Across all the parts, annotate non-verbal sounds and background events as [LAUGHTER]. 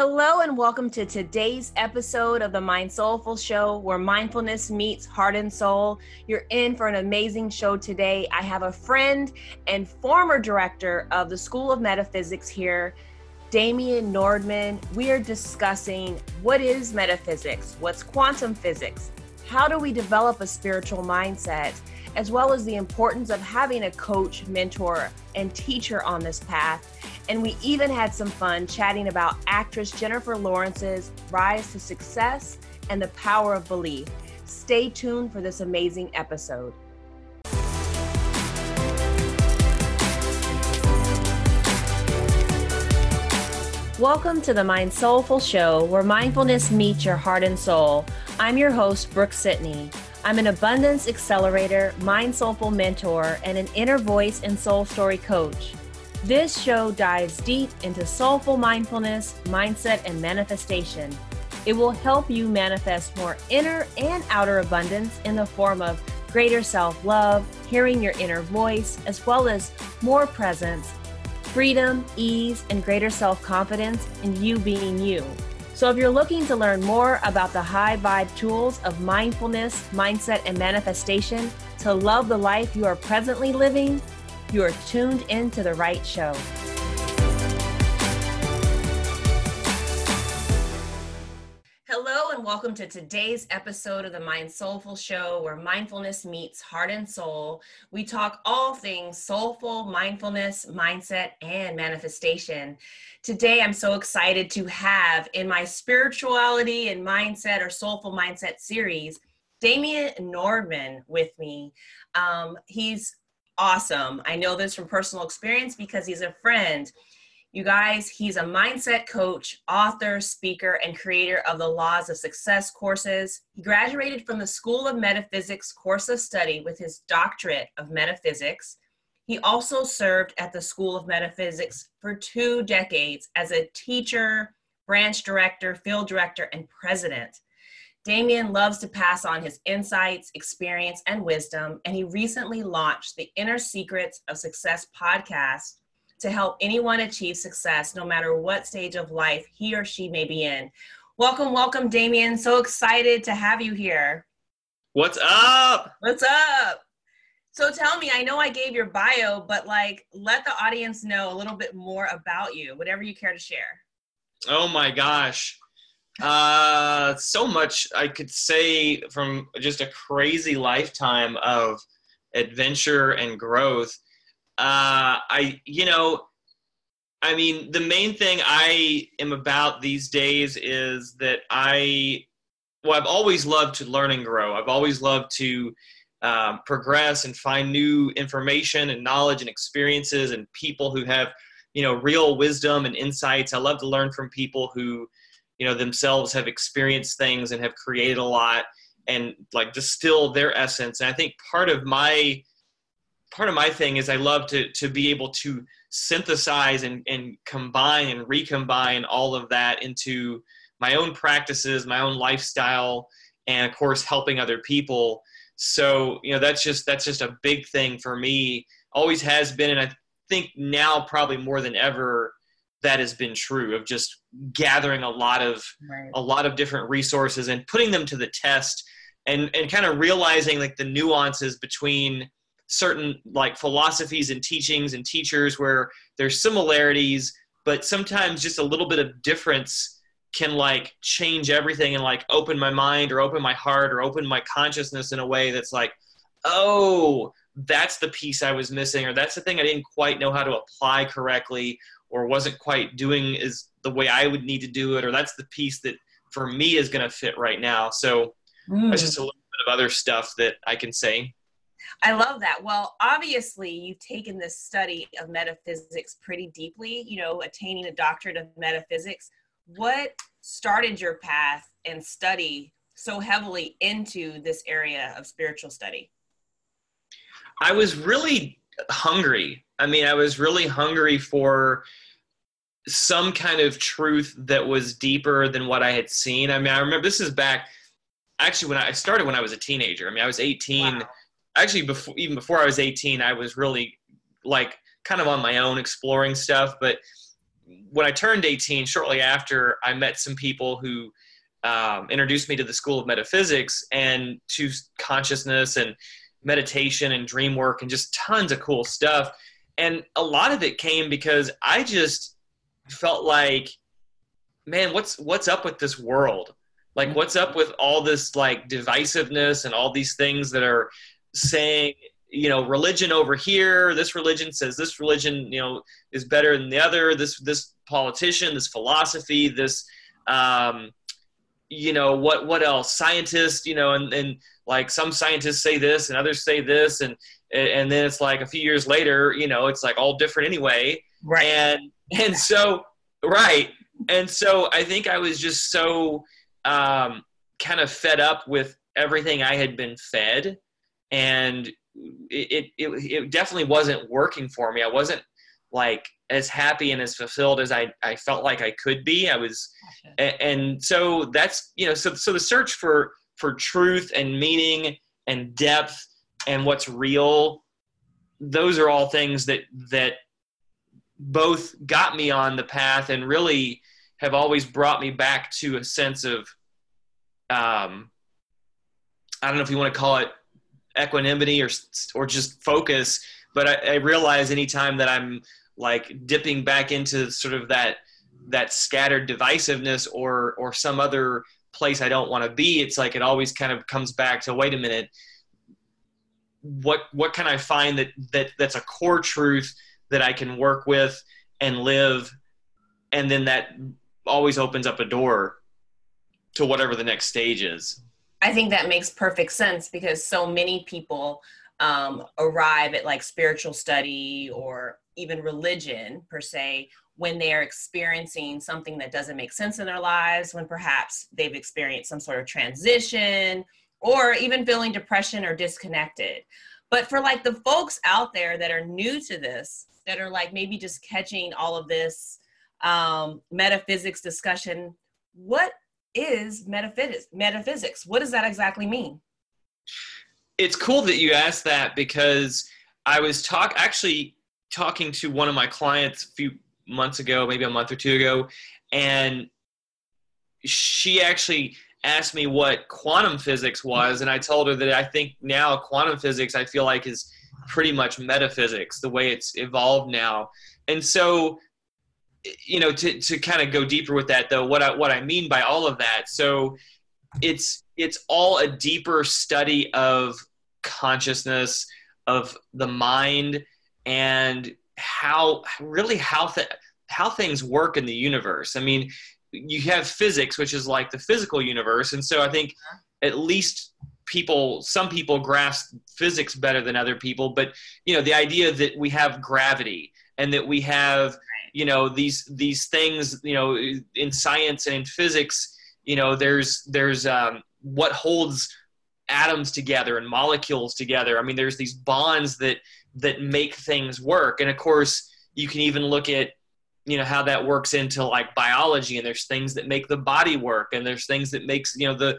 Hello, and welcome to today's episode of the Mind Soulful Show, where mindfulness meets heart and soul. You're in for an amazing show today. I have a friend and former director of the School of Metaphysics here, Damian Nordmann. We are discussing what is metaphysics, what's quantum physics, how do we develop a spiritual mindset, as well as the importance of having a coach, mentor, and teacher on this path. And we even had some fun chatting about actress Jennifer Lawrence's rise to success and the power of belief. Stay tuned for this amazing episode. Welcome to the Mind Soulful Show, where mindfulness meets your heart and soul. I'm your host, Brooke Sidney. I'm an abundance accelerator, mind soulful mentor, and an inner voice and soul story coach. This show dives deep into soulful mindfulness, mindset, and manifestation. It will help you manifest more inner and outer abundance in the form of greater self love, hearing your inner voice, as well as more presence freedom, ease, and greater self confidence in you being you. So, if you're looking to learn more about the high vibe tools of mindfulness, mindset, and manifestation to love the life you are presently living, you are tuned into the right show. Hello, and welcome to today's episode of the Mind Soulful Show, where mindfulness meets heart and soul. We talk all things soulful, mindfulness, mindset, and manifestation. Today, I'm so excited to have in my spirituality and mindset or soulful mindset series, Damian Nordmann with me. Um, he's awesome. I know this from personal experience because he's a friend. You guys, he's a mindset coach, author, speaker, and creator of the Laws of Success courses. He graduated from the School of Metaphysics course of study with his doctorate of metaphysics. He also served at the School of Metaphysics for two decades as a teacher, branch director, field director, and president. Damian loves to pass on his insights, experience, and wisdom, and he recently launched the Inner Secrets of Success podcast to help anyone achieve success, no matter what stage of life he or she may be in. Welcome, welcome, Damian. So excited to have you here. What's up? What's up? So tell me, I know I gave your bio, but like let the audience know a little bit more about you, whatever you care to share. Oh my gosh. Uh so much I could say from just a crazy lifetime of adventure and growth uh, I, you know, I mean, the main thing I am about these days is that I, well, I've always loved to learn and grow. I've always loved to um, progress and find new information and knowledge and experiences and people who have, you know, real wisdom and insights. I love to learn from people who, you know, themselves have experienced things and have created a lot and like distill their essence. And I think part of my part of my thing is I love to to be able to synthesize and, and combine and recombine all of that into my own practices, my own lifestyle, and of course helping other people. So you know that's just that's just a big thing for me. Always has been, and I think now probably more than ever that has been true of just gathering a lot of right. a lot of different resources and putting them to the test and and kind of realizing like the nuances between certain like philosophies and teachings and teachers where there's similarities but sometimes just a little bit of difference can like change everything and like open my mind or open my heart or open my consciousness in a way that's like oh that's the piece i was missing or that's the thing i didn't quite know how to apply correctly or wasn't quite doing is the way i would need to do it or that's the piece that for me is going to fit right now so mm. that's just a little bit of other stuff that i can say I love that. Well, obviously, you've taken this study of metaphysics pretty deeply, you know, attaining a doctorate of metaphysics. What started your path and study so heavily into this area of spiritual study? I was really hungry. I mean, I was really hungry for some kind of truth that was deeper than what I had seen. I mean, I remember this is back actually when I started when I was a teenager. I mean, I was 18. Wow actually before even before I was 18, I was really like kind of on my own exploring stuff. But when I turned 18, shortly after, I met some people who um, introduced me to the School of Metaphysics and to consciousness and meditation and dream work and just tons of cool stuff. And a lot of it came because I just felt like, man, what's what's up with this world? Like, what's up with all this like divisiveness and all these things that are saying you know religion over here this religion says this religion you know is better than the other this this politician this philosophy this um, you know what what else scientists you know and, and like some scientists say this and others say this and and then it's like a few years later you know it's like all different anyway. Right. And and so right. And so i think i was just so um, kind of fed up with everything i had been fed. And it, it, it definitely wasn't working for me. I wasn't like as happy and as fulfilled as I, I felt like I could be. I was, and so that's, you know, so, so the search for, for truth and meaning and depth and what's real, those are all things that, that both got me on the path and really have always brought me back to a sense of, um, I don't know if you want to call it equanimity or or just focus. But I, I realize anytime that I'm like dipping back into sort of that that scattered divisiveness or or some other place I don't want to be, it's like it always kind of comes back to wait a minute, what what can I find that that that's a core truth that I can work with and live, and then that always opens up a door to whatever the next stage is. I think that makes perfect sense because so many people um, arrive at like spiritual study or even religion per se when they are experiencing something that doesn't make sense in their lives, when perhaps they've experienced some sort of transition or even feeling depression or disconnected. But for like the folks out there that are new to this, that are like maybe just catching all of this um, metaphysics discussion, what is metaphysics metaphysics what does that exactly mean it's cool that you asked that because i was talk actually talking to one of my clients a few months ago maybe a month or two ago and she actually asked me what quantum physics was and i told her that i think now quantum physics i feel like is pretty much metaphysics the way it's evolved now. And so you know to, to kind of go deeper with that though what I, what I mean by all of that so it's it's all a deeper study of consciousness of the mind and how really how th- how things work in the universe. I mean you have physics which is like the physical universe and so i think at least people some people grasp physics better than other people but you know the idea that we have gravity and that we have you know these these things you know in science and in physics you know there's there's um, what holds atoms together and molecules together. I mean there's these bonds that that make things work. And of course you can even look at you know how that works into like biology. And there's things that make the body work. And there's things that makes you know the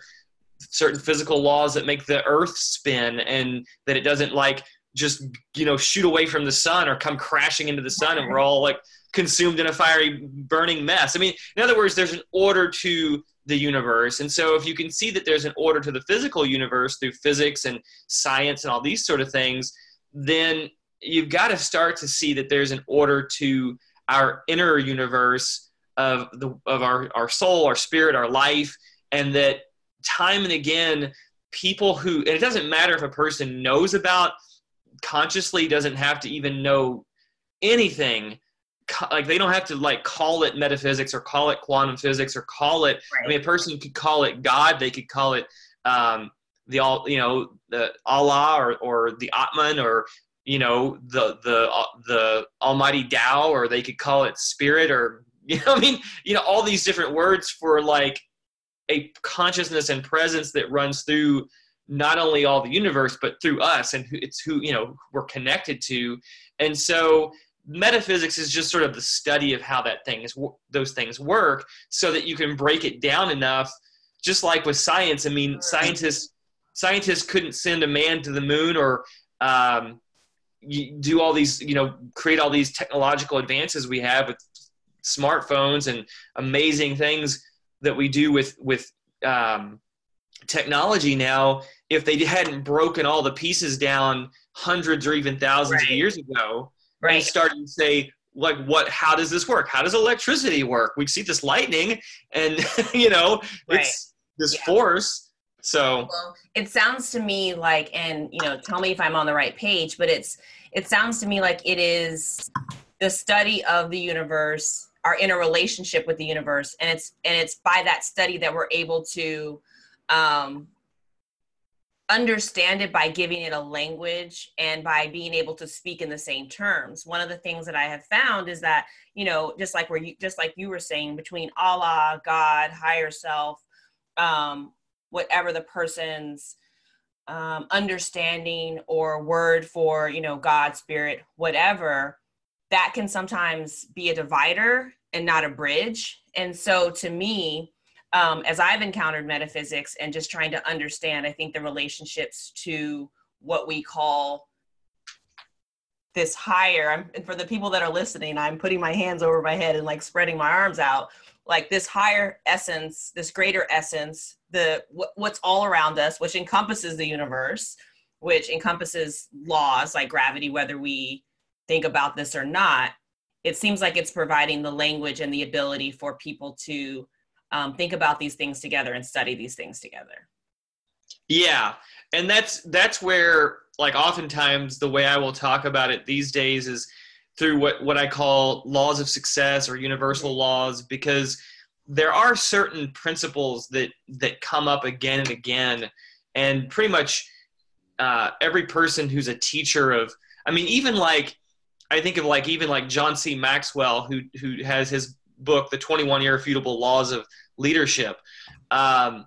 certain physical laws that make the earth spin and that it doesn't like just you know shoot away from the sun or come crashing into the sun and we're all like consumed in a fiery burning mess. I mean in other words there's an order to the universe. And so if you can see that there's an order to the physical universe through physics and science and all these sort of things then you've got to start to see that there's an order to our inner universe of the of our, our soul our spirit our life and that time and again people who and it doesn't matter if a person knows about consciously doesn't have to even know anything like they don't have to like call it metaphysics or call it quantum physics or call it right. i mean a person could call it god they could call it um, the all you know the allah or, or the atman or you know the the uh, the almighty Tao, or they could call it spirit or [LAUGHS] you know i mean you know all these different words for like a consciousness and presence that runs through not only all the universe but through us and it's who you know we're connected to. And so metaphysics is just sort of the study of how that thing things those things work so that you can break it down enough. Just like with science i mean scientists scientists couldn't send a man to the moon or um, do all these you know create all these technological advances we have with smartphones and amazing things that we do with with um, technology now if they hadn't broken all the pieces down hundreds or even thousands right. of years ago right. and started to say like what how does this work how does electricity work we see this lightning and [LAUGHS] you know right. it's this yeah. force so well, it sounds to me like and you know tell me if i'm on the right page but it's it sounds to me like it is the study of the universe our inner relationship with the universe and it's and it's by that study that we're able to um understand it by giving it a language and by being able to speak in the same terms. One of the things that I have found is that, you know, just like where you just like you were saying, between Allah, God, higher self, um, whatever the person's um, understanding or word for, you know, God, spirit, whatever, that can sometimes be a divider and not a bridge. And so to me, um, as I've encountered metaphysics and just trying to understand, I think the relationships to what we call this higher. I'm, and for the people that are listening, I'm putting my hands over my head and like spreading my arms out, like this higher essence, this greater essence, the what, what's all around us, which encompasses the universe, which encompasses laws like gravity, whether we think about this or not. It seems like it's providing the language and the ability for people to um, think about these things together and study these things together. Yeah and that's that's where like oftentimes the way i will talk about it these days is through what what i call laws of success or universal laws because there are certain principles that that come up again and again and pretty much uh, every person who's a teacher of i mean even like i think of like even like john c. Maxwell who who has his book, The 21 Irrefutable Laws of Leadership. Um,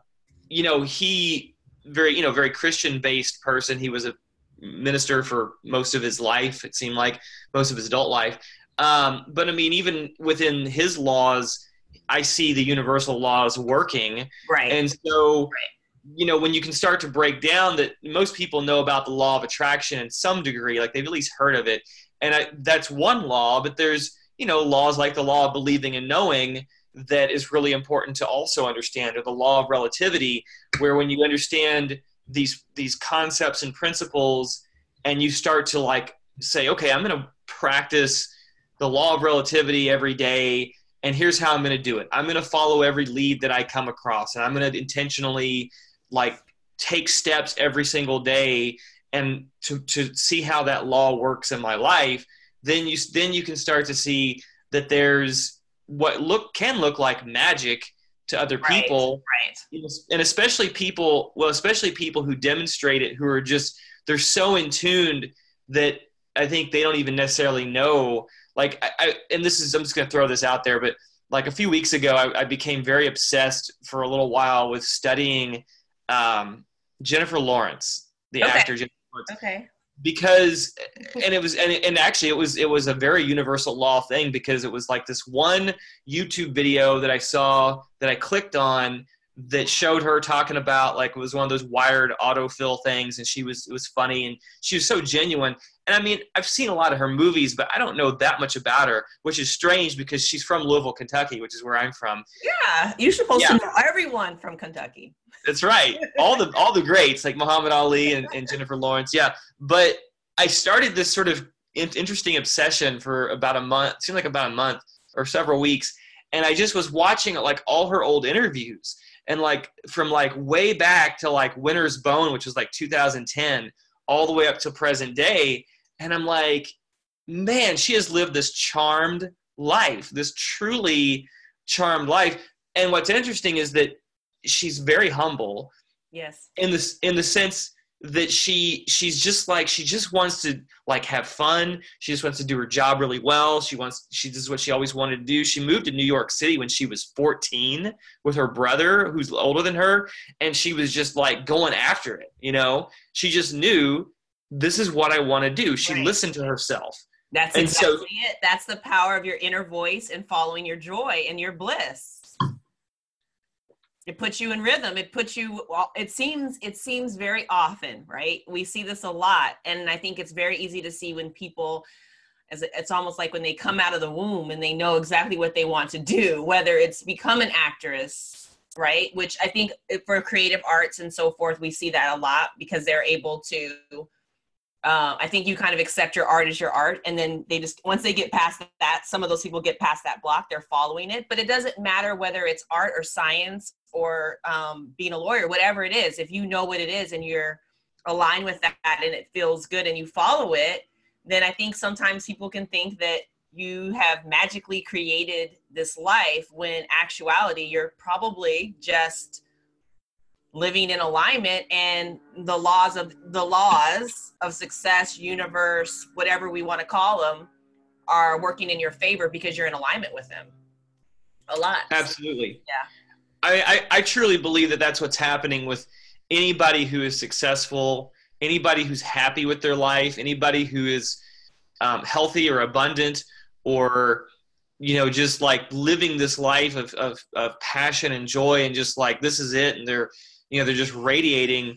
you know, he very, you know, very Christian based person. He was a minister for most of his life, it seemed like most of his adult life. Um, but I mean, even within his laws, I see the universal laws working. Right. And so, right. you know, when you can start to break down that most people know about the law of attraction in some degree, like they've at least heard of it. And I, that's one law, but there's you know laws like the law of believing and knowing that is really important to also understand or the law of relativity where when you understand these these concepts and principles and you start to like say okay i'm going to practice the law of relativity every day and here's how i'm going to do it. I'm going to follow every lead that i come across and i'm going to intentionally like take steps every single day and to, to see how that law works in my life then you then you can start to see that there's what look can look like magic to other people right, right. and especially people well especially people who demonstrate it who are just they're so in tuned that i think they don't even necessarily know like I, I and this is i'm just going to throw this out there but like a few weeks ago i, I became very obsessed for a little while with studying um, jennifer lawrence the okay. actor jennifer lawrence okay because [LAUGHS] and it was and, and actually it was it was a very universal law thing because it was like this one youtube video that i saw that i clicked on that showed her talking about like it was one of those wired autofill things and she was it was funny and she was so genuine. And i mean i've seen a lot of her movies but i don't know that much about her which is strange because she's from louisville kentucky which is where i'm from. Yeah you're supposed yeah. to know everyone from kentucky. That's right. All the all the greats like muhammad ali and, and jennifer lawrence yeah. But i started this sort of interesting obsession for about a month seemed like about a month or several weeks and i just was watching like all her old interviews and like from like way back to like Winter's Bone, which was like 2010, all the way up to present day. And I'm like, man, she has lived this charmed life, this truly charmed life. And what's interesting is that she's very humble. Yes. In this in the sense that she she's just like she just wants to like have fun. She just wants to do her job really well. She wants she this is what she always wanted to do. She moved to new york city when she was 14 with her brother who's older than her and she was just like going after it you know? She just knew this is what i want to do. She right. listened to herself. That's and exactly so, it. That's the power of your inner voice and following your joy and your bliss it puts you in rhythm. It puts you it seems it seems very often right? We see this a lot and i think it's very easy to see when people as it's almost like when they come out of the womb and they know exactly what they want to do whether it's become an actress right? Which i think eh, for creative arts and so forth we see that a lot because they're able to uh, I think you kind of accept your art as your art, and then they just once they get past that, some of those people get past that block, they're following it. But it doesn't matter whether it's art or science or um, being a lawyer, whatever it is. If you know what it is and you're aligned with that and it feels good and you follow it, then I think sometimes people can think that you have magically created this life when actuality you're probably just living in alignment and the laws of the laws of success universe whatever we want to call them are working in your favor because you're in alignment with them a lot. Absolutely. Yeah. I, I, I truly believe that that's what's happening with anybody who is successful anybody who's happy with their life anybody who is um, healthy or abundant or you know just like living this life of, of, of passion and joy and just like this is it and they're you know they're just radiating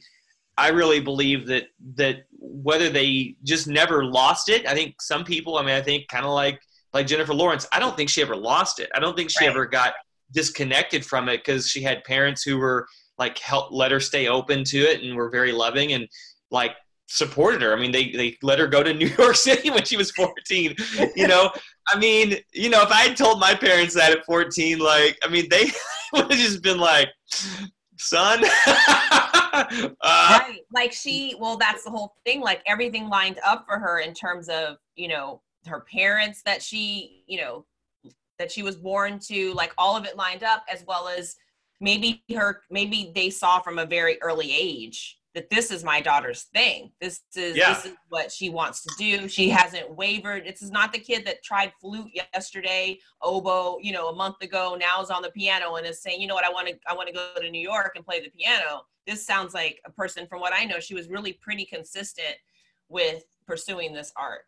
i really believe that that whether they just never lost it i think some people i mean i think kind of like like jennifer lawrence i don't think she ever lost it i don't think she right. ever got disconnected from it because she had parents who were like help let her stay open to it and were very loving and like supported her. I mean, they they let her go to [LAUGHS] New York City when she was 14. You know, I mean, you know, if I had told my parents that at 14, like, I mean, they [LAUGHS] would have just been like, son. [LAUGHS] uh, right. Like she, well, that's the whole thing. Like everything lined up for her in terms of, you know, her parents that she, you know, that she was born to, like all of it lined up, as well as maybe her, maybe they saw from a very early age that this is my daughter's thing. This is yeah. this is what she wants to do. She hasn't wavered. This is not the kid that tried flute yesterday, oboe, you know, a month ago. Now is on the piano and is saying, you know what, I want to I want to go to New York and play the piano. This sounds like a person from what I know, she was really pretty consistent with pursuing this art.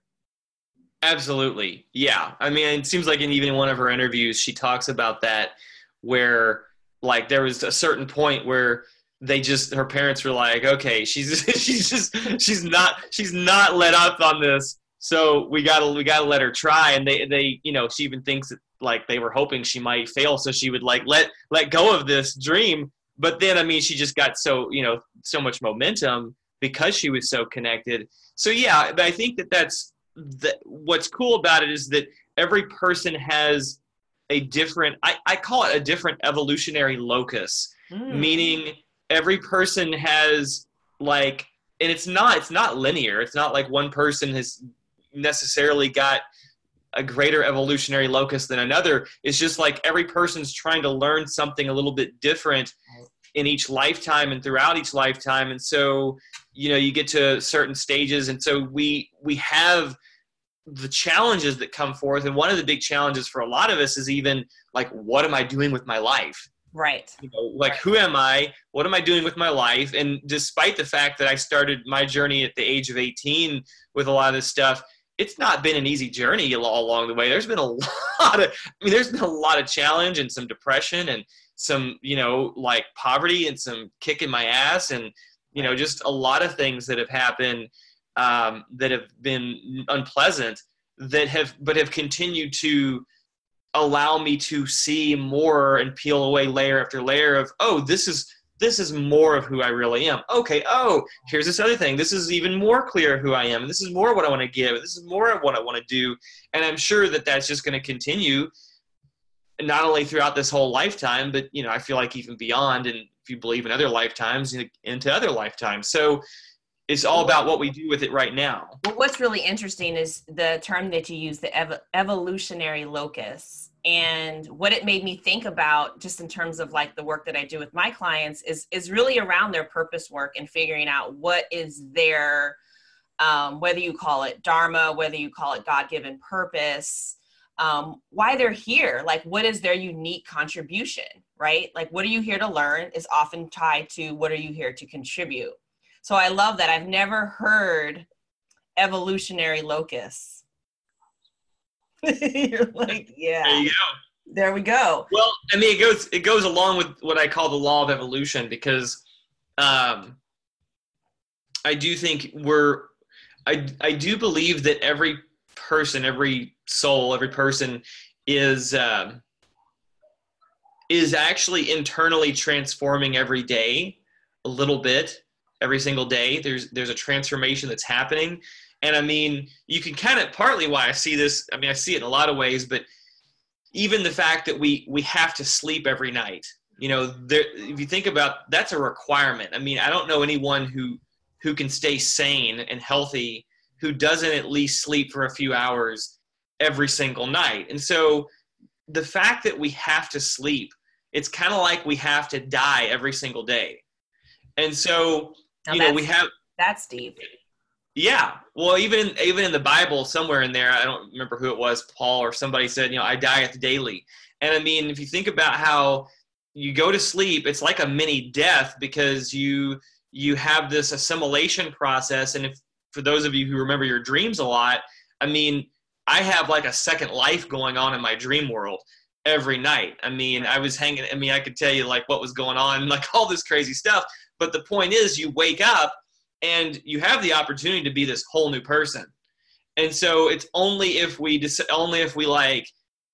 Absolutely. Yeah. I mean, it seems like in even one of her interviews, she talks about that where like there was a certain point where they just her parents were like, okay, she's [LAUGHS] she's just she's not she's not let up on this, so we gotta we gotta let her try. And they they you know she even thinks that like they were hoping she might fail, so she would like let let go of this dream. But then I mean she just got so you know so much momentum because she was so connected. So yeah, I think that that's that what's cool about it is that every person has a different I, I call it a different evolutionary locus, mm. meaning every person has like and it's not it's not linear. It's not like one person has necessarily got a greater evolutionary locus than another. It's just like every person's trying to learn something a little bit different in each lifetime and throughout each lifetime. And so you know you get to certain stages. And so we we have the challenges that come forth. And one of the big challenges for a lot of us is even like what am i doing with my life Right. You know, like right. who am I? What am I doing with my life? And despite the fact that I started my journey at the age of 18 with a lot of this stuff, it's not been an easy journey all along the way. There's been a [LAUGHS] lot of, I mean, there's been a lot of challenge and some depression and some, you know, like poverty and some kicking my ass and, you know, just a lot of things that have happened um, that have been unpleasant that have, but have continued to allow me to see more and peel away layer after layer of oh this is this is more of who I really am. Okay, oh, here's this other thing. This is even more clear who I am. This is more what I want to give. This is more of what I want to do. And I'm sure that that's just going to continue not only throughout this whole lifetime, but, you know, I feel like even beyond. And if you believe in other lifetimes, into other lifetimes. So it's all about what we do with it right now. Well, what's really interesting is the term that you use, the ev- evolutionary locus. And what it made me think about just in terms of like the work that i do with my clients is is really around their purpose work and figuring out what is their um, whether you call it dharma whether you call it god-given purpose um, why they're here. Like what is their unique contribution right? Like what are you here to learn is often tied to what are you here to contribute so i love that i've never heard evolutionary locus [LAUGHS] You're like, yeah. There you go. There we go. Well, I mean, it goes it goes along with what I call the law of evolution because um, I do think we're I I do believe that every person, every soul, every person is um, is actually internally transforming every day a little bit every single day. There's there's a transformation that's happening. And i mean you can kind of partly why i see this. I mean i see it in a lot of ways but even the fact that we we have to sleep every night you know there if you think about that's a requirement. I mean i don't know anyone who who can stay sane and healthy who doesn't at least sleep for a few hours every single night. And so the fact that we have to sleep it's kind of like we have to die every single day. And so now you know we have that's deep. Yeah. Well even even in the bible somewhere in there i don't remember who it was paul or somebody said you know i die at the daily. And i mean if you think about how you go to sleep it's like a mini death because you you have this assimilation process. And if for those of you who remember your dreams a lot i mean i have like a second life going on in my dream world every night. I mean i was hanging i mean i could tell you like what was going on [LAUGHS] like all this crazy stuff but the point is, you wake up and you have the opportunity to be this whole new person. And so it's only if we only if we like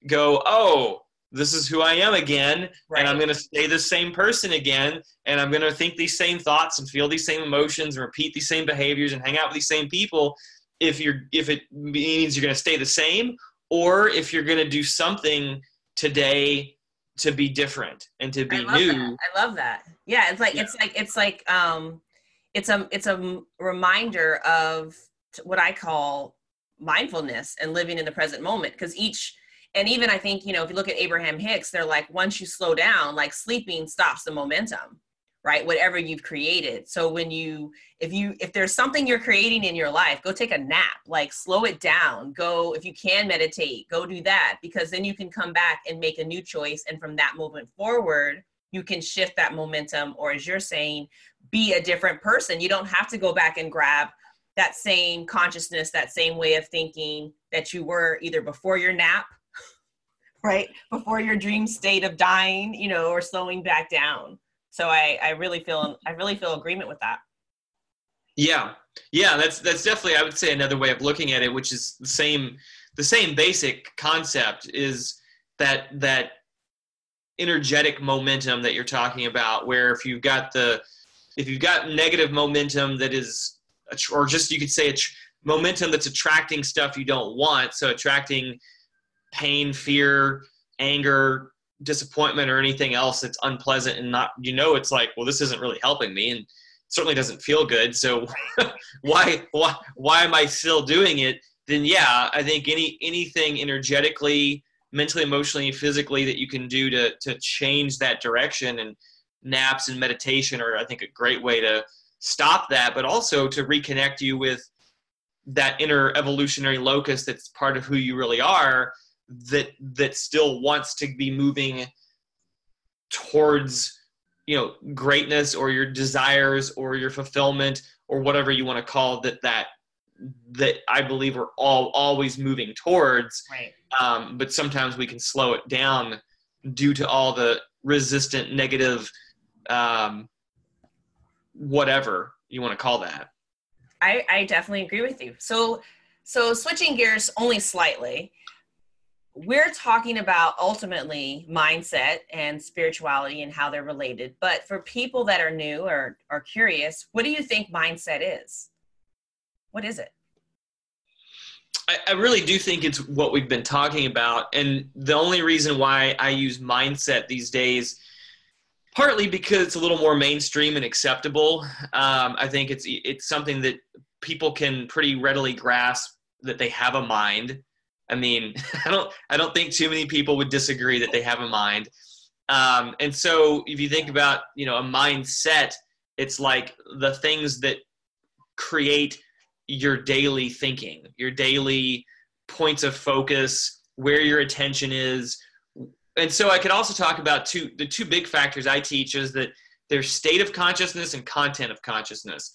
go, oh, this is who I am again, right. and I'm going to stay the same person again, and I'm going to think these same thoughts and feel these same emotions and repeat these same behaviors and hang out with these same people. If you're if it means you're going to stay the same, or if you're going to do something today to be different and to be I new. That. I love that. Yeah, it's like yeah. it's like it's like um it's a it's a reminder of what I call mindfulness and living in the present moment because each and even I think you know if you look at Abraham Hicks they're like once you slow down like sleeping stops the momentum right whatever you've created. So when you if you if there's something you're creating in your life go take a nap like slow it down. Go if you can meditate go do that because then you can come back and make a new choice and from that moment forward you can shift that momentum or as you're saying be a different person. You don't have to go back and grab that same consciousness that same way of thinking that you were either before your nap [LAUGHS] right before your dream state of dying you know or slowing back down so I, I really feel I really feel agreement with that. Yeah, yeah, that's that's definitely I would say another way of looking at it, which is the same the same basic concept is that that energetic momentum that you're talking about, where if you've got the if you've got negative momentum that is or just you could say a momentum that's attracting stuff you don't want, so attracting pain, fear, anger, disappointment or anything else that's unpleasant and not you know it's like well this isn't really helping me and certainly doesn't feel good. So [LAUGHS] why why why am i still doing it? Then yeah i think any anything energetically mentally emotionally physically that you can do to to change that direction and naps and meditation are i think a great way to stop that but also to reconnect you with that inner evolutionary locus that's part of who you really are that that still wants to be moving towards you know greatness or your desires or your fulfillment or whatever you want to call that that that I believe we're all always moving towards. Right. Um, but sometimes we can slow it down due to all the resistant negative um, whatever you want to call that. I, I definitely agree with you. So so switching gears only slightly we're talking about ultimately mindset and spirituality and how they're related. But for people that are new or are curious, what do you think mindset is? What is it? I, I really do think it's what we've been talking about. And the only reason why I use mindset these days, partly because it's a little more mainstream and acceptable. Um, I think it's it's something that people can pretty readily grasp that they have a mind I mean, [LAUGHS] I don't I don't think too many people would disagree that they have a mind. Um, and so if you think about you know a mindset, it's like the things that create your daily thinking, your daily points of focus, where your attention is. And so I could also talk about two the two big factors I teach is that there's state of consciousness and content of consciousness.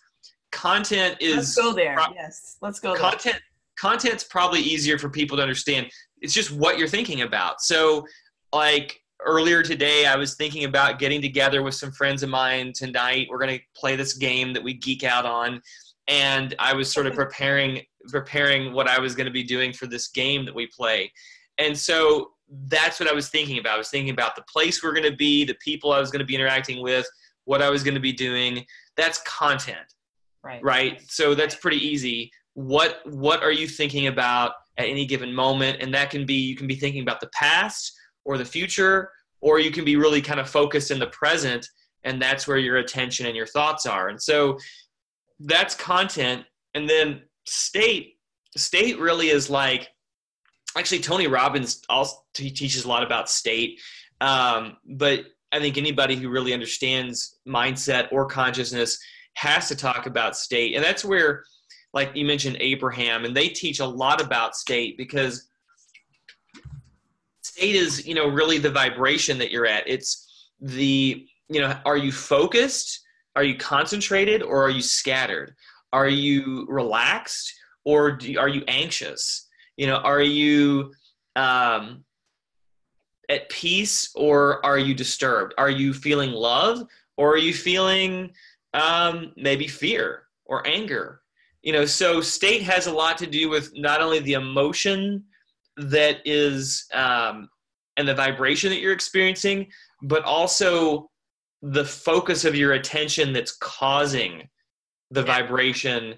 Content is Let's go there. Pro- yes. Let's go content, there content's probably easier for people to understand. It's just what you're thinking about. So, like earlier today, I was thinking about getting together with some friends of mine tonight. We're going to play this game that we geek out on. and I was sort of preparing preparing what I was going to be doing for this game that we play. And so that's what I was thinking about. I was thinking about the place we're going to be, the people I was going to be interacting with, what I was going to be doing. That's content. Right. Right? So that's pretty easy. What what are you thinking about at any given moment? And that can be you can be thinking about the past or the future or you can be really kind of focused in the present and that's where your attention and your thoughts are. And so that's content and then state state really is like actually tony robbins also he teaches a lot about state um, but i think anybody who really understands mindset or consciousness has to talk about state and that's where like you mentioned abraham and they teach a lot about state because state is you know really the vibration that you're at. It's the you know are you focused? Are you concentrated or are you scattered? Are you relaxed or do, are you anxious? You know are you um, at peace or are you disturbed? Are you feeling love or are you feeling um, maybe fear or anger you know so state has a lot to do with not only the emotion that is um, and the vibration that you're experiencing but also the focus of your attention that's causing the vibration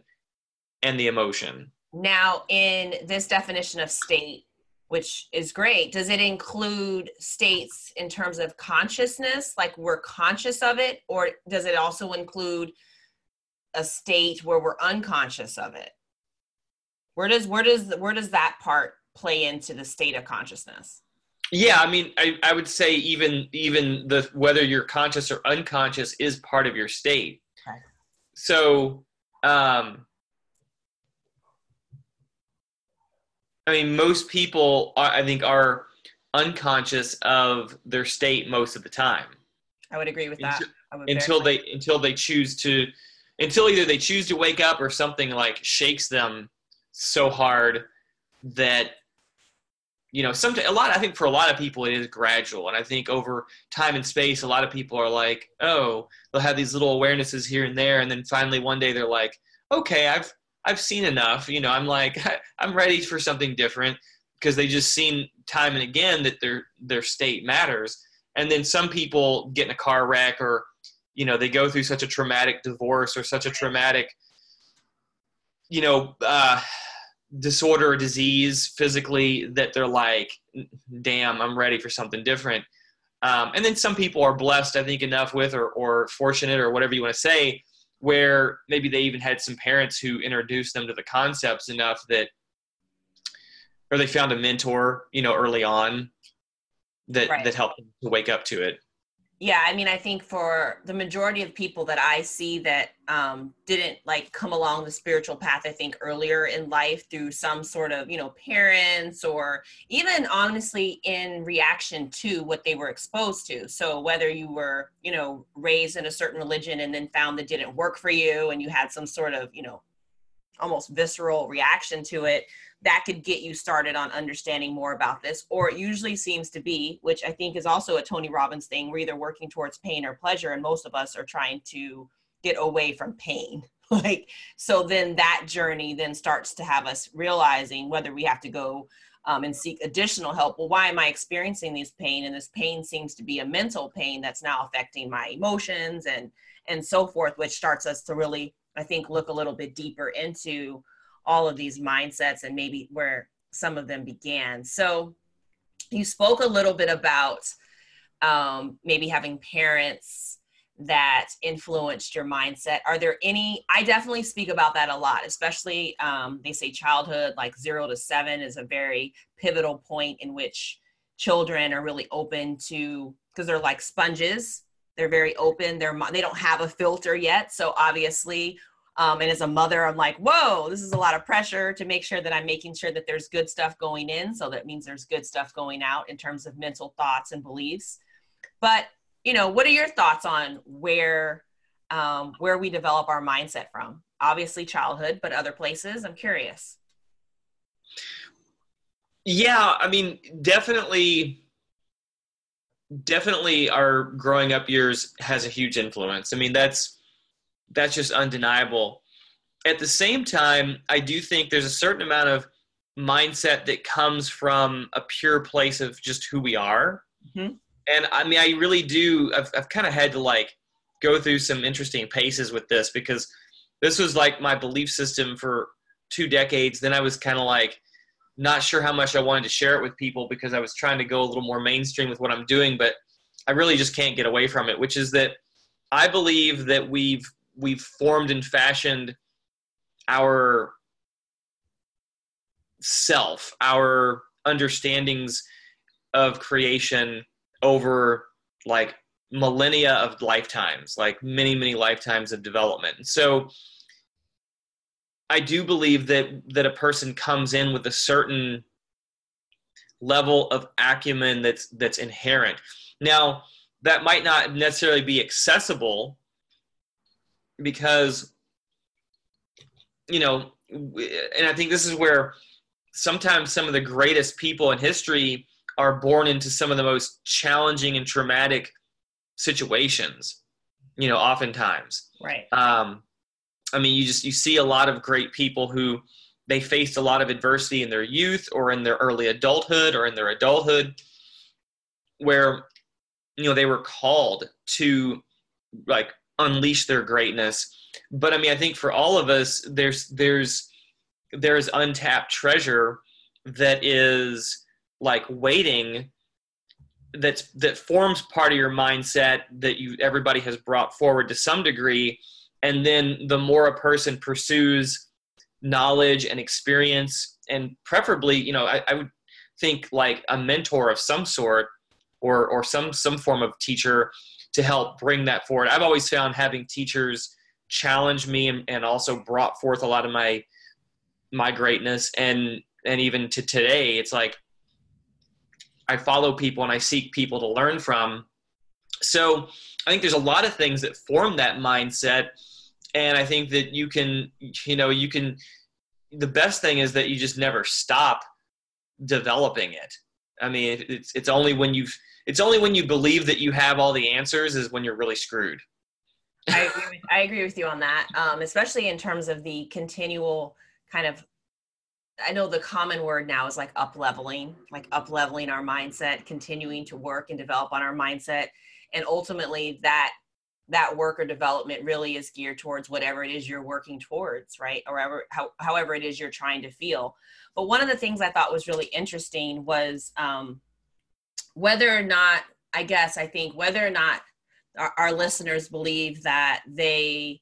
and the emotion. Now, in this definition of state, which is great, does it include states in terms of consciousness, like we're conscious of it, or does it also include a state where we're unconscious of it? Where does where does where does that part play into the state of consciousness? Yeah, I mean, I, I would say even even the whether you're conscious or unconscious is part of your state. Okay. So um, I mean, most people, are, I think, are unconscious of their state most of the time. I would agree with that. Until, until they until they choose to, until either they choose to wake up or something like shakes them so hard that you know some a lot i think for a lot of people it is gradual. And i think over time and space a lot of people are like oh they'll have these little awarenesses here and there. And then finally one day they're like okay i've i've seen enough. You know i'm like [LAUGHS] i'm ready for something different. Because they just seen time and again that their their state matters. And then some people get in a car wreck or you know they go through such a traumatic divorce or such a traumatic you know uh disorder or disease physically that they're like, damn, I'm ready for something different. Um, and then some people are blessed, I think, enough with or, or fortunate or whatever you want to say, where maybe they even had some parents who introduced them to the concepts enough that, or they found a mentor, you know, early on that, right. that helped them to wake up to it yeah i mean i think for the majority of people that i see that um, didn't like come along the spiritual path i think earlier in life through some sort of you know parents or even honestly in reaction to what they were exposed to. So whether you were you know raised in a certain religion and then found that didn't work for you and you had some sort of you know almost visceral reaction to it that could get you started on understanding more about this or it usually seems to be which i think is also a tony robbins thing. We're either working towards pain or pleasure and most of us are trying to get away from pain. [LAUGHS] Like so then that journey then starts to have us realizing whether we have to go um, and seek additional help. Well why am i experiencing this pain? And this pain seems to be a mental pain that's now affecting my emotions and and so forth which starts us to really i think look a little bit deeper into all of these mindsets and maybe where some of them began. So you spoke a little bit about um, maybe having parents that influenced your mindset. Are there any i definitely speak about that a lot especially um, they say childhood like zero to seven is a very pivotal point in which children are really open to because they're like sponges. They're very open. They're they don't have a filter yet. So obviously um, and as a mother, I'm like, whoa, this is a lot of pressure to make sure that I'm making sure that there's good stuff going in. So that means there's good stuff going out in terms of mental thoughts and beliefs. But, you know, what are your thoughts on where um, where we develop our mindset from? Obviously, childhood, but other places. I'm curious. Yeah, I mean, definitely definitely our growing up years has a huge influence. I mean, that's that's just undeniable. at the same time, I do think there's a certain amount of mindset that comes from a pure place of just who we are. Mm-hmm. And I mean, I really do. I've, I've kind of had to like go through some interesting paces with this because this was like my belief system for two decades. Then I was kind of like not sure how much I wanted to share it with people because I was trying to go a little more mainstream with what I'm doing, but I really just can't get away from it, which is that I believe that we've we've formed and fashioned our self, our understandings of creation over like millennia of lifetimes, like many, many lifetimes of development. So I do believe that that a person comes in with a certain level of acumen that's that's inherent. Now, that might not necessarily be accessible because you know, and I think this is where sometimes some of the greatest people in history are born into some of the most challenging and traumatic situations you know oftentimes. Right. Um i mean you just you see a lot of great people who they faced a lot of adversity in their youth or in their early adulthood or in their adulthood where you know they were called to like unleash their greatness. But i mean i think for all of us there's there's there's untapped treasure that is like waiting that's that forms part of your mindset that you everybody has brought forward to some degree. And then the more a person pursues knowledge and experience and preferably you know I, I would think like a mentor of some sort or or some some form of teacher to help bring that forward. I've always found having teachers challenge me and, and also brought forth a lot of my my greatness. And and even to today it's like i follow people and i seek people to learn from. So i think there's a lot of things that form that mindset. And i think that you can you know you can the best thing is that you just never stop developing it. I mean it's it's only when you've it's only when you believe that you have all the answers is when you're really screwed I, agree with, I agree with you on that um, especially in terms of the continual kind of I know the common word now is like up leveling, like up leveling our mindset, continuing to work and develop on our mindset. And ultimately that that work or development really is geared towards whatever it is you're working towards, right? Or however, how, however it is you're trying to feel. But one of the things I thought was really interesting was um, whether or not, I guess, I think whether or not our, our listeners believe that they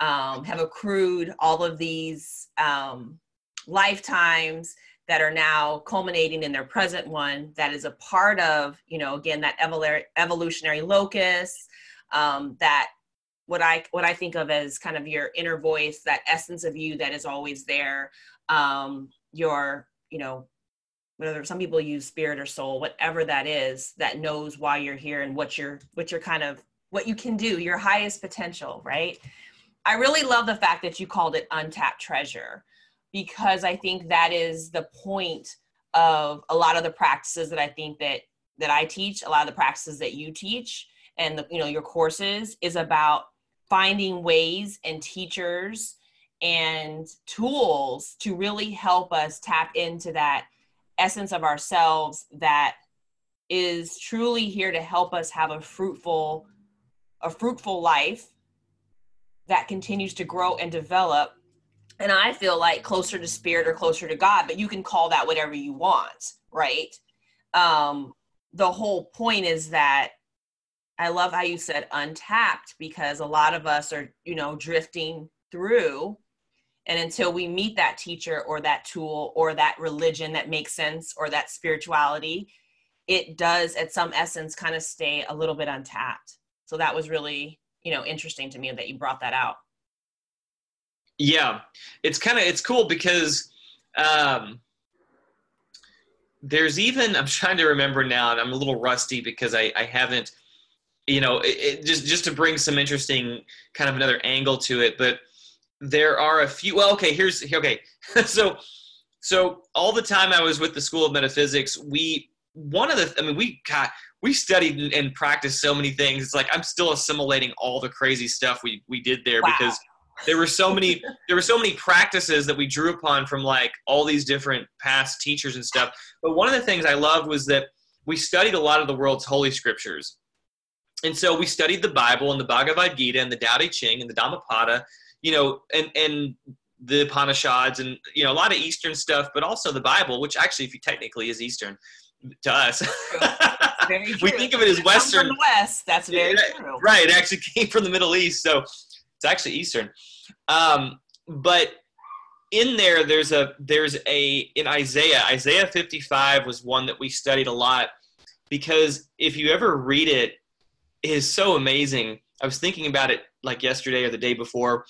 um, have accrued all of these um, lifetimes that are now culminating in their present one that is a part of you know again that evolutionary locus um, that what i what i think of as kind of your inner voice that essence of you that is always there um, your you know whether some people use spirit or soul whatever that is that knows why you're here and what you're what you're kind of what you can do your highest potential right? I really love the fact that you called it untapped treasure because I think that is the point of a lot of the practices that I think that that I teach, a lot of the practices that you teach and the, you know your courses is about finding ways and teachers and tools to really help us tap into that essence of ourselves that is truly here to help us have a fruitful a fruitful life that continues to grow and develop. And i feel like closer to spirit or closer to god but you can call that whatever you want right? Um the whole point is that i love how you said untapped because a lot of us are you know drifting through and until we meet that teacher or that tool or that religion that makes sense or that spirituality it does at some essence kind of stay a little bit untapped. So that was really you know interesting to me that you brought that out. Yeah. It's kind of it's cool because um there's even [LAUGHS] i'm trying to remember now and i'm a little rusty because i i haven't you know it, it, just just to bring some interesting kind of another angle to it but there are a few well okay here's okay [LAUGHS] so so all the time i was with the school of metaphysics we one of the i mean we got we studied and practiced so many things. It's like I'm still assimilating all the crazy stuff we we did there wow. because there were so many [LAUGHS] there were so many practices that we drew upon from like all these different past teachers and stuff. But one of the things I loved was that we studied a lot of the world's holy scriptures. And so we studied the Bible and the Bhagavad Gita and the Tao Te Ching and the Dhammapada, you know, and and the Upanishads and you know a lot of Eastern stuff, but also the Bible, which actually, if you technically is Eastern to us, [LAUGHS] we think of it as Western. From the West, that's very yeah, true. Right, it actually [LAUGHS] came from the Middle East, so it's actually Eastern. Um, but in there, there's a there's a in Isaiah. Isaiah 55 was one that we studied a lot because if you ever read it, it is so amazing. I was thinking about it like yesterday or the day before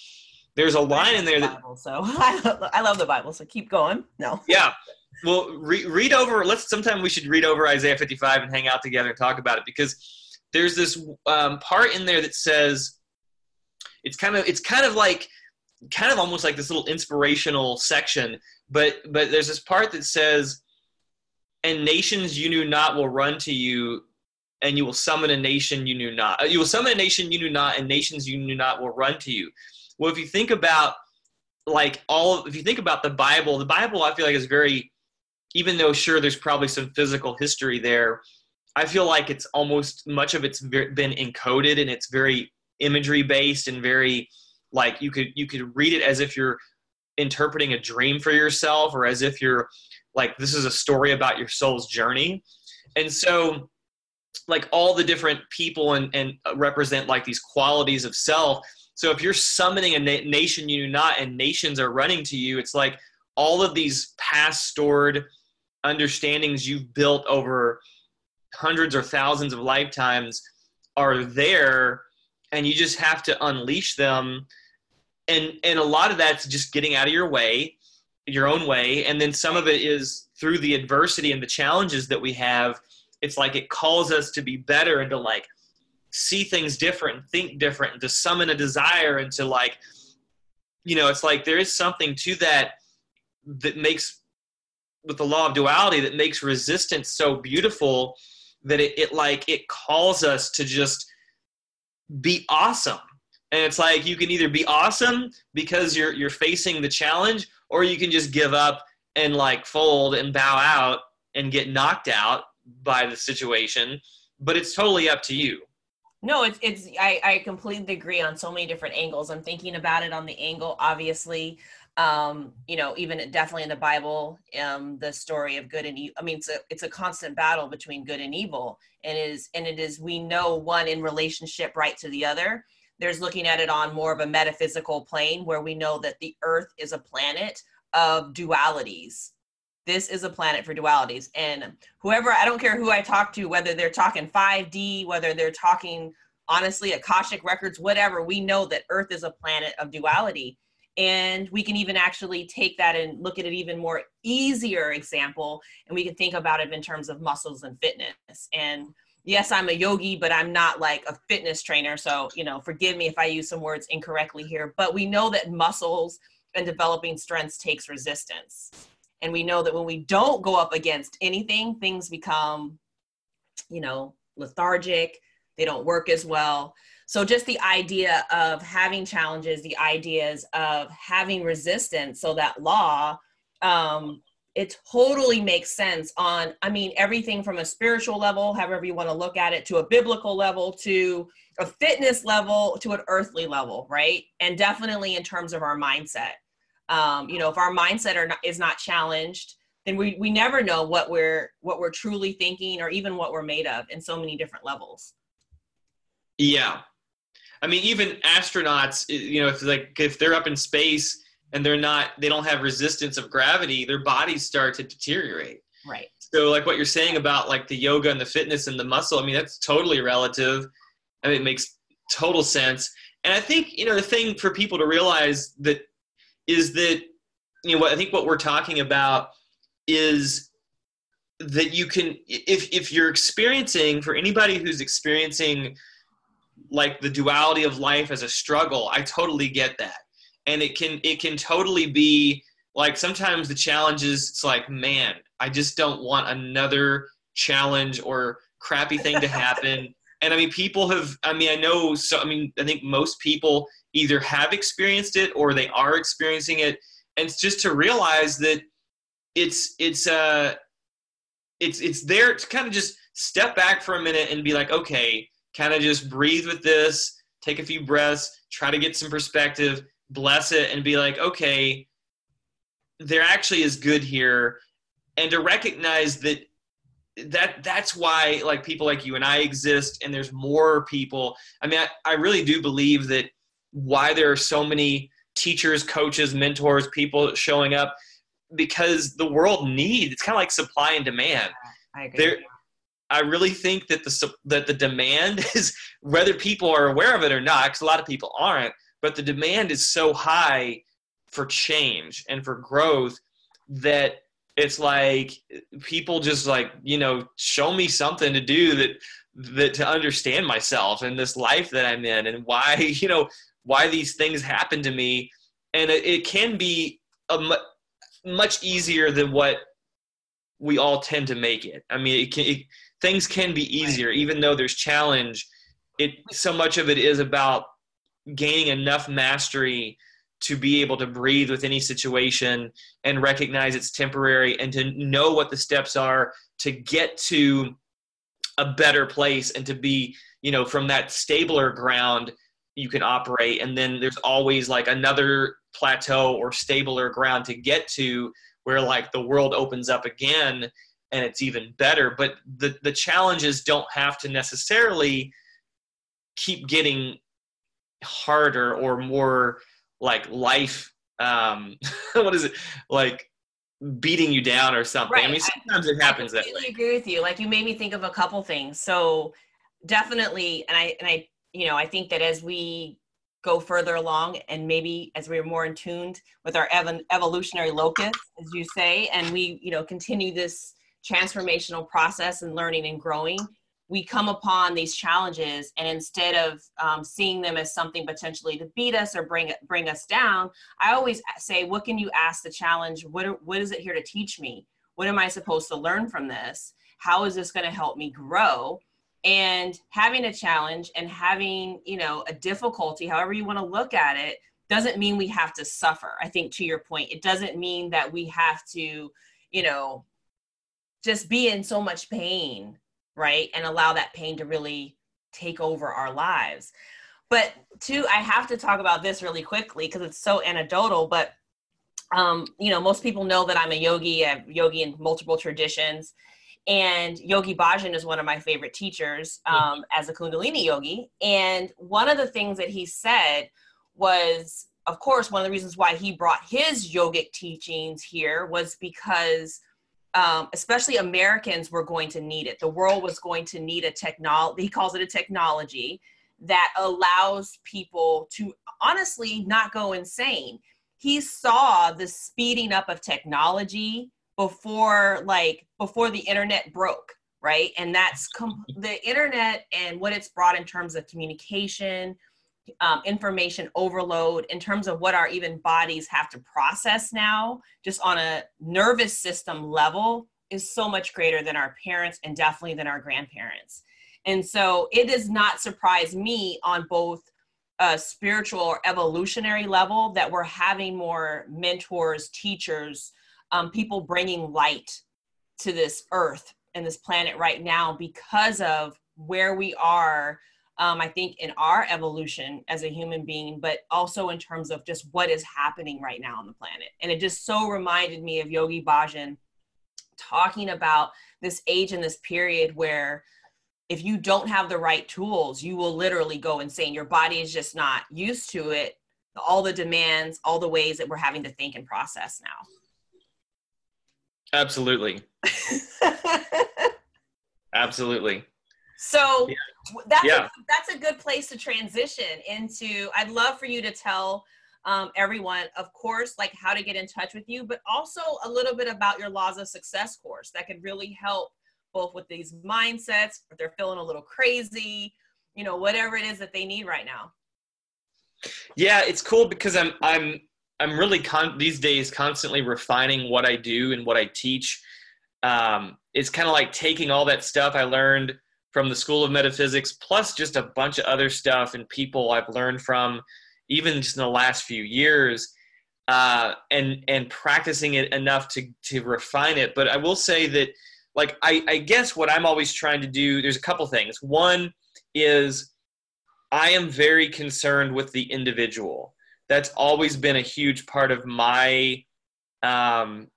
there's a line in there that Bible, so [LAUGHS] I love the Bible. So keep going. No. Yeah. Well, re- read over. Let's sometime we should read over Isaiah 55 and hang out together and talk about it because there's this um, part in there that says it's kind of it's kind of like kind of almost like this little inspirational section, but but there's this part that says, "And nations you knew not will run to you." And you will summon a nation you knew not. Uh, you will summon a nation you knew not, and nations you knew not will run to you. Well, if you think about like all, if you think about the Bible, the Bible I feel like is very, even though sure there's probably some physical history there, I feel like it's almost much of it's been encoded and it's very imagery based and very like you could you could read it as if you're interpreting a dream for yourself or as if you're like this is a story about your soul's journey and so like all the different people and, and uh, represent like these qualities of self so if you're summoning a na- nation you do not, and nations are running to you, it's like all of these past stored understandings you've built over hundreds or thousands of lifetimes are there, and you just have to unleash them. And and a lot of that's just getting out of your way, your own way, and then some of it is through the adversity and the challenges that we have. It's like it calls us to be better and to like see things different, think different, and to summon a desire and to like, you know, it's like there is something to that that makes with the law of duality that makes resistance so beautiful that it, it like it calls us to just be awesome. And it's like you can either be awesome because you're you're facing the challenge or you can just give up and like fold and bow out and get knocked out by the situation but it's totally up to you no, it's it's I, I completely agree on so many different angles. I'm thinking about it on the angle, obviously, um, you know, even definitely in the Bible, um, the story of good and evil. I mean, it's a it's a constant battle between good and evil, and it is and it is we know one in relationship right to the other. There's looking at it on more of a metaphysical plane where we know that the Earth is a planet of dualities this is a planet for dualities. And whoever i don't care who i talk to whether they're talking 5d whether they're talking honestly akashic records whatever we know that earth is a planet of duality. And we can even actually take that and look at it even more easier example and we can think about it in terms of muscles and fitness. And yes i'm a yogi but i'm not like a fitness trainer. So you know forgive me if i use some words incorrectly here but we know that muscles and developing strengths takes resistance and we know that when we don't go up against anything things become you know lethargic. They don't work as well. So just the idea of having challenges the ideas of having resistance so that law um, it totally makes sense on i mean everything from a spiritual level however you want to look at it to a biblical level to a fitness level to an earthly level right? And definitely in terms of our mindset um, you know if our mindset are not, is not challenged then we, we never know what we're what we're truly thinking or even what we're made of in so many different levels. Yeah. I mean even astronauts you know if like if they're up in space and they're not they don't have resistance of gravity their bodies start to deteriorate. Right. So like what you're saying about like the yoga and the fitness and the muscle i mean that's totally relative. I mean, it makes total sense. And i think you know the thing for people to realize that is that you know what I think what we're talking about is that you can if if you're experiencing for anybody who's experiencing like the duality of life as a struggle i totally get that. And it can it can totally be like sometimes the challenge is it's like man i just don't want another challenge or crappy thing to happen. [LAUGHS] And I mean, people have, I mean, I know, so, I mean, I think most people either have experienced it or they are experiencing it. And it's just to realize that it's, it's, uh, it's, it's there to kind of just step back for a minute and be like, okay, kind of just breathe with this, take a few breaths, try to get some perspective, bless it, and be like, okay, there actually is good here. And to recognize that that that's why like people like you and I exist and there's more people. I mean, I, I really do believe that why there are so many teachers, coaches, mentors, people showing up because the world needs it's kind of like supply and demand. I agree. There, I really think that the that the demand [LAUGHS] is whether people are aware of it or not, because a lot of people aren't. But the demand is so high for change and for growth that it's like people just like you know show me something to do that that to understand myself and this life that I'm in and why [LAUGHS] you know why these things happen to me and it, it can be a mu- much easier than what we all tend to make it. I mean, it can, it, things can be easier, even though there's challenge. It so much of it is about gaining enough mastery to be able to breathe with any situation and recognize it's temporary and to know what the steps are to get to a better place and to be you know from that stabler ground you can operate and then there's always like another plateau or stabler ground to get to where like the world opens up again and it's even better but the the challenges don't have to necessarily keep getting harder or more like life um [LAUGHS] what is it like beating you down or something Right. i mean sometimes it happens I that way agree with you. Like you made me think of a couple things. So definitely, and I and I, you know, I think that as we go further along, and maybe as we're more in tuned with our ev- evolutionary locus, as you say, and we, you know, continue this transformational process and learning and growing, we come upon these challenges, and instead of um, seeing them as something potentially to beat us or bring bring us down, I always say, what can you ask the challenge? What are, what is it here to teach me? what am i supposed to learn from this how is this going to help me grow and having a challenge and having you know a difficulty however you want to look at it doesn't mean we have to suffer i think to your point it doesn't mean that we have to you know just be in so much pain right and allow that pain to really take over our lives but two i have to talk about this really quickly because it's so anecdotal but um, you know, most people know that I'm a yogi, a yogi in multiple traditions. And Yogi Bhajan is one of my favorite teachers um, as a Kundalini yogi. And one of the things that he said was, of course, one of the reasons why he brought his yogic teachings here was because, um, especially Americans were going to need it. The world was going to need a technology, he calls it a technology that allows people to honestly not go insane he saw the speeding up of technology before like before the internet broke right? And that's com- the internet and what it's brought in terms of communication um, information overload in terms of what our even bodies have to process now just on a nervous system level is so much greater than our parents and definitely than our grandparents. And so it does not surprise me on both a spiritual or evolutionary level that we're having more mentors, teachers, um, people bringing light to this earth and this planet right now because of where we are. Um, I think in our evolution as a human being, but also in terms of just what is happening right now on the planet. And it just so reminded me of Yogi Bhajan talking about this age and this period where if you don't have the right tools, you will literally go insane. Your body is just not used to it, all the demands, all the ways that we're having to think and process now. Absolutely [LAUGHS] absolutely so that's Yeah. a, that's a good place to transition into. I'd love for you to tell um, everyone, of course, like how to get in touch with you, but also a little bit about your Laws of Success course that could really help both with these mindsets, if they're feeling a little crazy, you know, whatever it is that they need right now. Yeah, it's cool because I'm I'm I'm really con- these days constantly refining what I do and what I teach. Um, it's kind of like taking all that stuff I learned from the School of Metaphysics, plus just a bunch of other stuff and people I've learned from, even just in the last few years, uh, and and practicing it enough to to refine it. But I will say that, like, I, I guess what I'm always trying to do. There's a couple things. One is I am very concerned with the individual. That's always been a huge part of my um,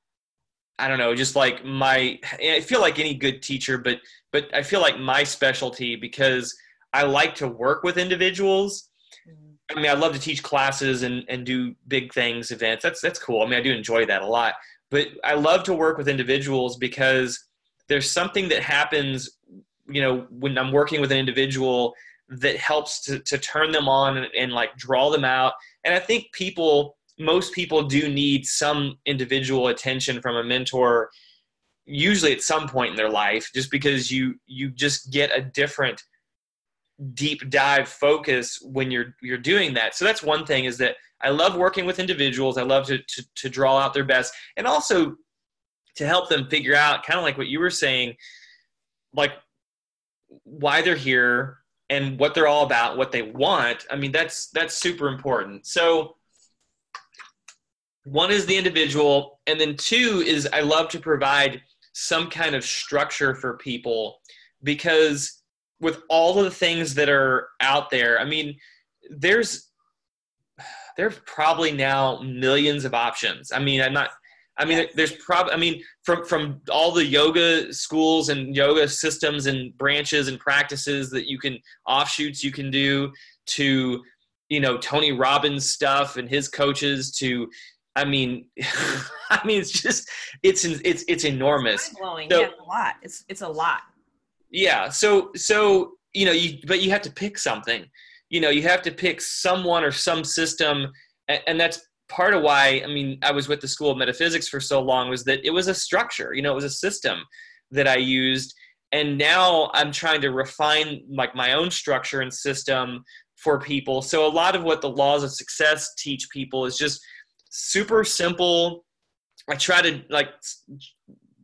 I don't know, just like my I feel like any good teacher, but but I feel like my specialty because I like to work with individuals. Mm-hmm. I mean, I love to teach classes and, and do big things, events. That's that's cool. I mean, I do enjoy that a lot. But I love to work with individuals because there's something that happens, you know, when I'm working with an individual that helps to, to turn them on and, and like draw them out. And I think people most people do need some individual attention from a mentor usually at some point in their life just because you you just get a different deep dive focus when you're you're doing that. So that's one thing is that i love working with individuals. I love to to, to draw out their best. And also to help them figure out kind of like what you were saying like why they're here and what they're all about what they want i mean that's that's super important. So one is the individual and then two is i love to provide some kind of structure for people because with all of the things that are out there i mean there's there's probably now millions of options. I mean i'm not i mean there's probably i mean from from all the yoga schools and yoga systems and branches and practices that you can offshoots you can do to you know tony robbins stuff and his coaches to I mean, [LAUGHS] I mean, it's just it's it's it's enormous. Blowing, so, yeah, a lot. It's it's a lot. Yeah. So so you know you but you have to pick something. You know you have to pick someone or some system, and, and that's part of why I mean I was with the School of Metaphysics for so long was that it was a structure. You know, it was a system that I used, and now I'm trying to refine like my own structure and system for people. So a lot of what the laws of success teach people is just super simple. I try to like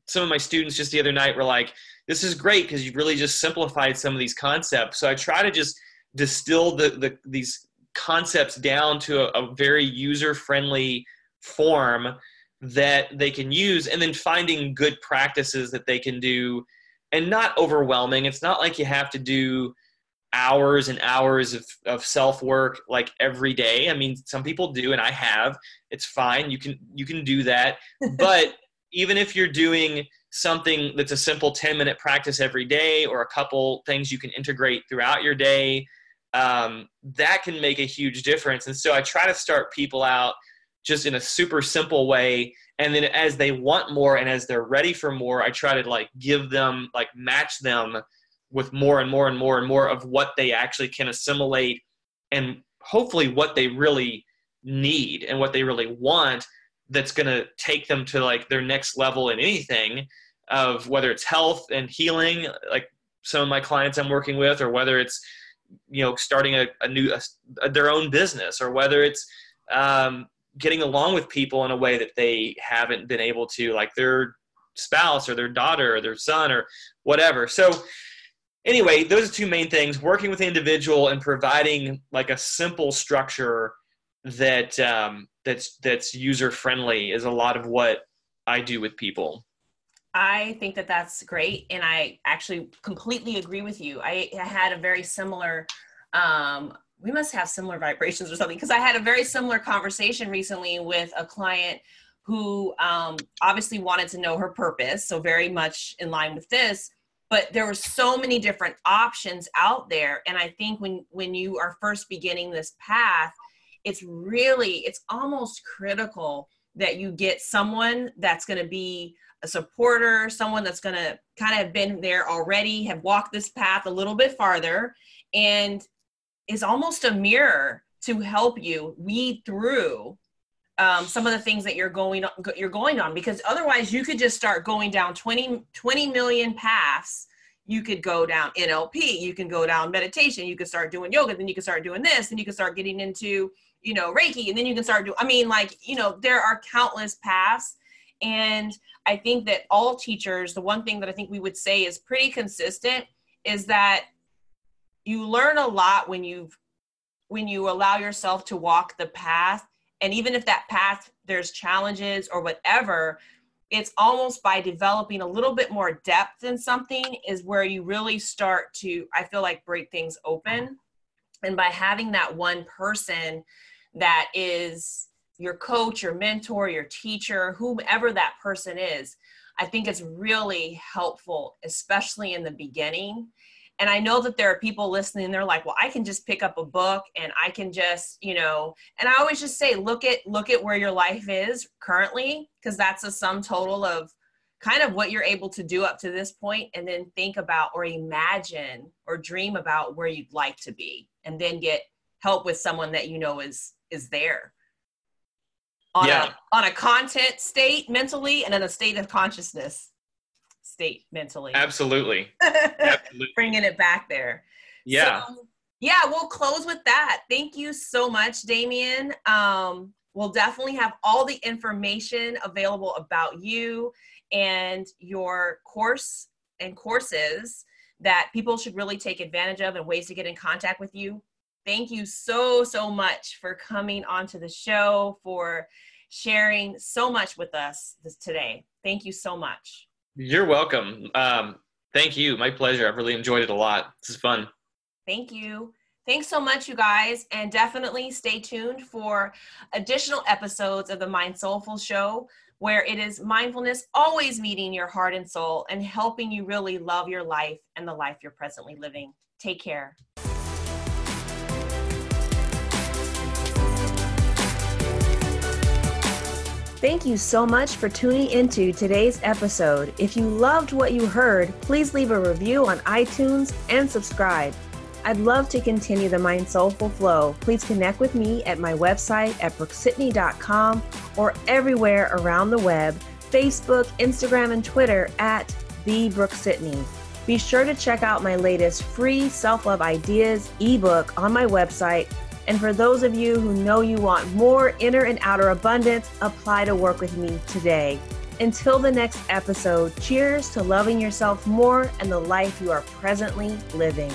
some of my students just the other night were like, "This is great because you've really just simplified some of these concepts." So I try to just distill the, the these concepts down to a, a very user friendly form that they can use, and then finding good practices that they can do, and not overwhelming. It's not like you have to do hours and hours of, of self work like every day. I mean, some people do, and I have. It's fine. You can you can do that. [LAUGHS] but even if you're doing something that's a simple 10 minute practice every day or a couple things you can integrate throughout your day, um, that can make a huge difference. And so I try to start people out just in a super simple way. And then as they want more and as they're ready for more, I try to like give them, like match them with more and more and more and more of what they actually can assimilate and hopefully what they really need and what they really want that's going to take them to like their next level in anything of whether it's health and healing like some of my clients i'm working with or whether it's you know starting a, a new a, their own business or whether it's um, getting along with people in a way that they haven't been able to like their spouse or their daughter or their son or whatever so anyway, those are two main things: working with the individual and providing like a simple structure that um, that's that's user friendly is a lot of what I do with people. I think that that's great, and I actually completely agree with you. I, I had a very similar. Um, we must have similar [LAUGHS] vibrations or something because I had a very similar conversation recently with a client who um, obviously wanted to know her purpose, so very much in line with this but there were so many different options out there and i think when when you are first beginning this path it's really it's almost critical that you get someone that's going to be a supporter someone that's going to kind of have been there already have walked this path a little bit farther and is almost a mirror to help you weed through um, some of the things that you're going on, you're going on. Because otherwise you could just start going down 20, 20 million paths. You could go down nlp you can go down meditation you could start doing yoga then you can start doing this and you can start getting into you know reiki and then you can start doing i mean like you know there are countless paths. And i think that all teachers the one thing that i think we would say is pretty consistent is that you learn a lot when you've when you allow yourself to walk the path. And even if that path there's challenges or whatever it's almost by developing a little bit more depth in something is where you really start to i feel like break things open. And by having that one person that is your coach your mentor your teacher whomever that person is i think it's really helpful especially in the beginning. And i know that there are people listening they're like well i can just pick up a book and i can just you know and i always just say look at look at where your life is currently because that's a sum total of kind of what you're able to do up to this point and then think about or imagine or dream about where you'd like to be and then get help with someone that you know is is there on yeah. a on a content state mentally and in a state of consciousness state mentally. Absolutely. [LAUGHS] Absolutely. Bringing it back there. Yeah. So, yeah, we'll close with that. Thank you so much, Damian. Um, we'll definitely have all the information available about you and your course and courses that people should really take advantage of and ways to get in contact with you. Thank you so, so much for coming onto the show, for sharing so much with us this, today. Thank you so much. You're welcome. Um, thank you. My pleasure. I've really enjoyed it a lot. This is fun. Thank you. Thanks so much, you guys, and definitely stay tuned for additional episodes of the MindSoulful Show, where it is mindfulness always meeting your heart and soul and helping you really love your life and the life you're presently living. Take care. Thank you so much for tuning into today's episode. If you loved what you heard, please leave a review on iTunes and subscribe. I'd love to continue the MindSoulful Flow. Please connect with me at my website at brookesidney.com or everywhere around the web Facebook, Instagram, and Twitter at the Brooke. Be sure to check out my latest free self love ideas ebook on my website and for those of you who know you want more inner and outer abundance, apply to work with me today. Until the next episode, cheers to loving yourself more and the life you are presently living.